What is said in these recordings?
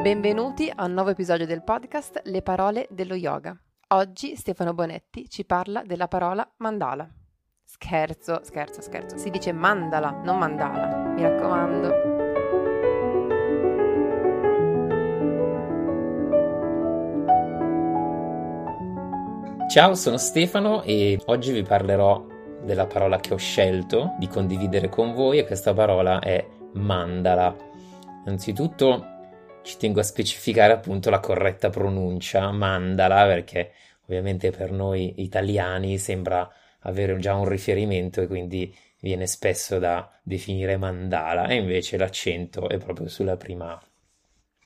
Benvenuti a un nuovo episodio del podcast Le parole dello yoga. Oggi Stefano Bonetti ci parla della parola mandala. Scherzo, scherzo, scherzo. Si dice mandala, non mandala. Mi raccomando. Ciao, sono Stefano e oggi vi parlerò della parola che ho scelto di condividere con voi e questa parola è mandala. Innanzitutto ci tengo a specificare appunto la corretta pronuncia, mandala, perché ovviamente per noi italiani sembra avere già un riferimento e quindi viene spesso da definire mandala e invece l'accento è proprio sulla prima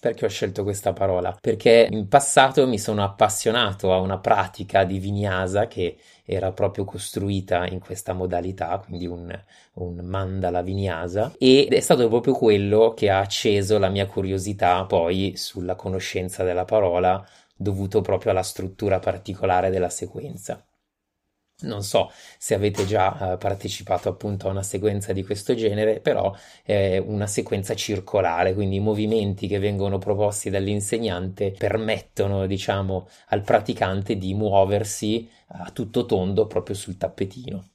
perché ho scelto questa parola? Perché in passato mi sono appassionato a una pratica di vinyasa che era proprio costruita in questa modalità, quindi un, un mandala vinyasa, ed è stato proprio quello che ha acceso la mia curiosità poi sulla conoscenza della parola dovuto proprio alla struttura particolare della sequenza. Non so se avete già uh, partecipato appunto a una sequenza di questo genere, però è una sequenza circolare, quindi i movimenti che vengono proposti dall'insegnante permettono, diciamo, al praticante di muoversi a tutto tondo proprio sul tappetino.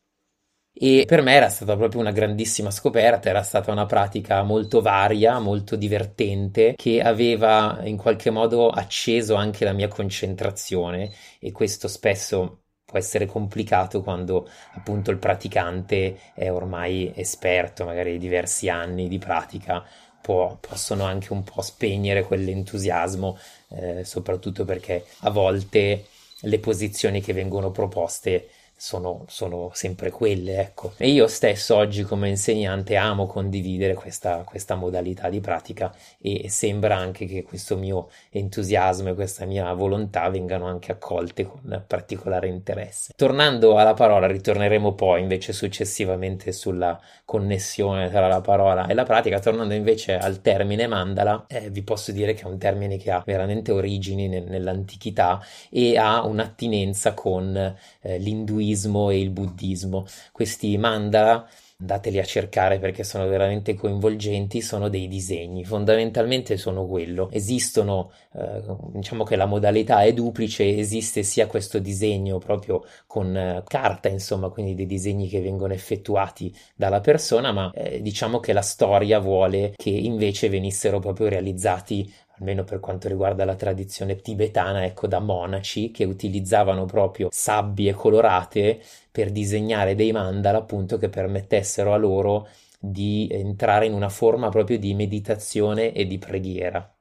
E per me era stata proprio una grandissima scoperta, era stata una pratica molto varia, molto divertente, che aveva in qualche modo acceso anche la mia concentrazione e questo spesso può essere complicato quando appunto il praticante è ormai esperto, magari diversi anni di pratica, può, possono anche un po' spegnere quell'entusiasmo, eh, soprattutto perché a volte le posizioni che vengono proposte sono, sono, sempre quelle, ecco. E io stesso oggi come insegnante amo condividere questa, questa, modalità di pratica e sembra anche che questo mio entusiasmo e questa mia volontà vengano anche accolte con particolare interesse. Tornando alla parola, ritorneremo poi invece successivamente sulla connessione tra la parola e la pratica, tornando invece al termine mandala, eh, vi posso dire che è un termine che ha veramente origini nel, nell'antichità e ha un'attinenza con eh, l'induismo l'induismo e il buddismo. Questi mandala andateli a cercare perché sono veramente coinvolgenti, sono dei disegni, fondamentalmente sono quello. Esistono, eh, diciamo che la modalità è duplice, esiste sia questo disegno proprio con eh, carta, insomma, quindi dei disegni che vengono effettuati dalla persona, ma eh, diciamo che la storia vuole che invece venissero proprio realizzati almeno per quanto riguarda la tradizione tibetana, ecco, da monaci che utilizzavano proprio sabbie colorate per disegnare dei mandala, appunto, che permettessero a loro di entrare in una forma proprio di meditazione e di preghiera.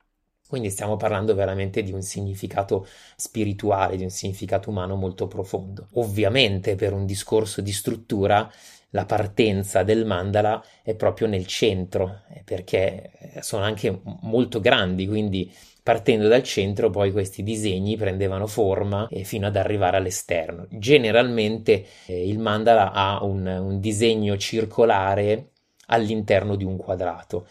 Quindi stiamo parlando veramente di un significato spirituale, di un significato umano molto profondo. Ovviamente per un discorso di struttura la partenza del mandala è proprio nel centro, eh, perché eh, sono anche molto grandi, quindi partendo dal centro poi questi disegni prendevano forma eh, fino ad arrivare all'esterno. Generalmente eh, il mandala ha un, un disegno circolare all'interno di un quadrato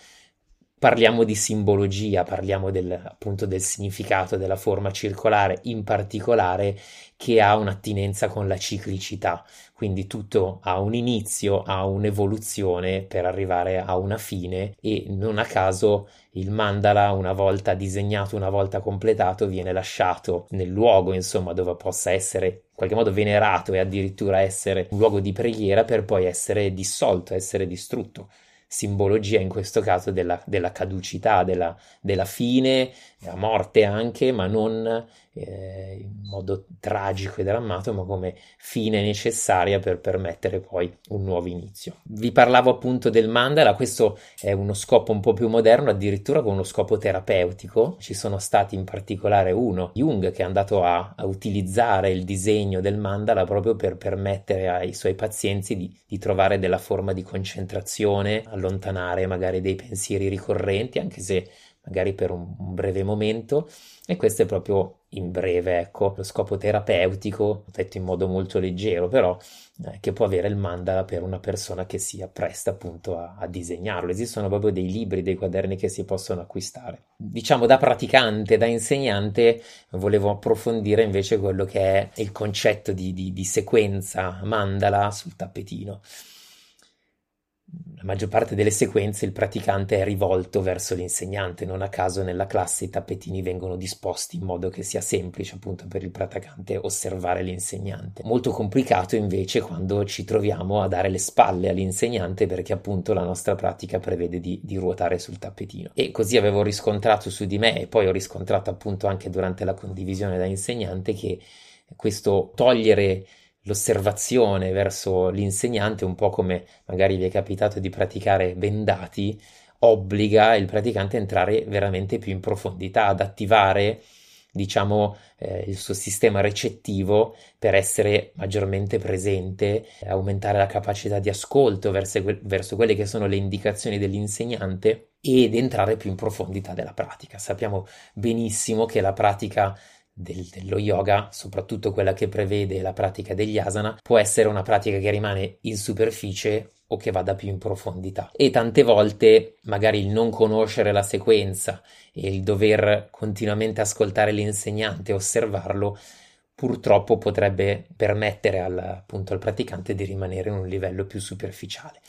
parliamo di simbologia, parliamo del, appunto del significato della forma circolare, in particolare che ha un'attinenza con la ciclicità, quindi tutto ha un inizio, ha un'evoluzione per arrivare a una fine e non a caso il mandala una volta disegnato, una volta completato viene lasciato nel luogo insomma dove possa essere in qualche modo venerato e addirittura essere un luogo di preghiera per poi essere dissolto, essere distrutto simbologia in questo caso della, della caducità, della, della, fine, della morte anche, ma non eh, in modo tragico e drammatico, ma come fine necessaria per permettere poi un nuovo inizio. Vi parlavo appunto del mandala, questo è uno scopo un po' più moderno, addirittura con uno scopo terapeutico. Ci sono stati in particolare uno, Jung, che è andato a, a utilizzare il disegno del mandala proprio per permettere ai suoi pazienti di, di trovare della forma di concentrazione, allontanare magari dei pensieri ricorrenti, anche se magari per un, breve momento, e questo è proprio in breve, ecco, lo scopo terapeutico, detto in modo molto leggero, però eh, che può avere il mandala per una persona che si appresta appunto a, a, disegnarlo. Esistono proprio dei libri, dei quaderni che si possono acquistare. Diciamo da praticante, da insegnante, volevo approfondire invece quello che è il concetto di, di, di sequenza mandala sul tappetino. La maggior parte delle sequenze il praticante è rivolto verso l'insegnante, non a caso nella classe i tappetini vengono disposti in modo che sia semplice appunto per il praticante osservare l'insegnante. Molto complicato invece quando ci troviamo a dare le spalle all'insegnante perché appunto la nostra pratica prevede di, di ruotare sul tappetino. E così avevo riscontrato su di me e poi ho riscontrato appunto anche durante la condivisione da insegnante che questo togliere l'osservazione verso l'insegnante, un po' come magari vi è capitato di praticare bendati, obbliga il praticante a entrare veramente più in profondità, ad attivare diciamo eh, il suo sistema recettivo per essere maggiormente presente, aumentare la capacità di ascolto verso, verso quelle che sono le indicazioni dell'insegnante ed entrare più in profondità della pratica. Sappiamo benissimo che la pratica del, dello yoga, soprattutto quella che prevede la pratica degli asana, può essere una pratica che rimane in superficie o che vada più in profondità. E tante volte magari il non conoscere la sequenza e il dover continuamente ascoltare l'insegnante e osservarlo purtroppo potrebbe permettere al, appunto, al praticante di rimanere in un livello più superficiale.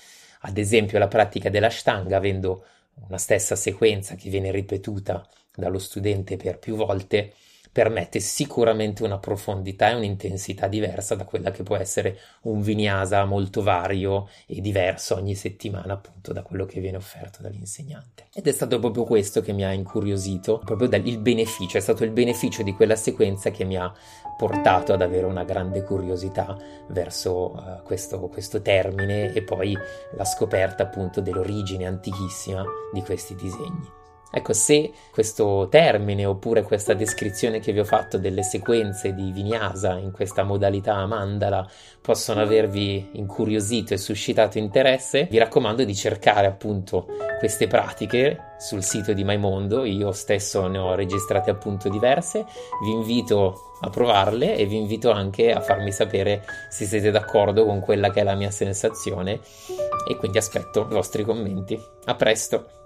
Ad esempio la pratica dell'ashtanga, avendo una stessa sequenza che viene ripetuta dallo studente per più volte, permette sicuramente una profondità e un'intensità diversa da quella che può essere un vinyasa molto vario e diverso ogni settimana appunto da quello che viene offerto dall'insegnante. Ed è stato proprio questo che mi ha incuriosito, proprio il beneficio, è stato il beneficio di quella sequenza che mi ha portato ad avere una grande curiosità verso uh, questo, questo termine e poi la scoperta appunto dell'origine antichissima di questi disegni. Ecco, se questo termine oppure questa descrizione che vi ho fatto delle sequenze di vinyasa in questa modalità mandala possono avervi incuriosito e suscitato interesse, vi raccomando di cercare appunto queste pratiche sul sito di Maimondo, io stesso ne ho registrate appunto diverse, vi invito a provarle e vi invito anche a farmi sapere se siete d'accordo con quella che è la mia sensazione e quindi aspetto i vostri commenti. A presto!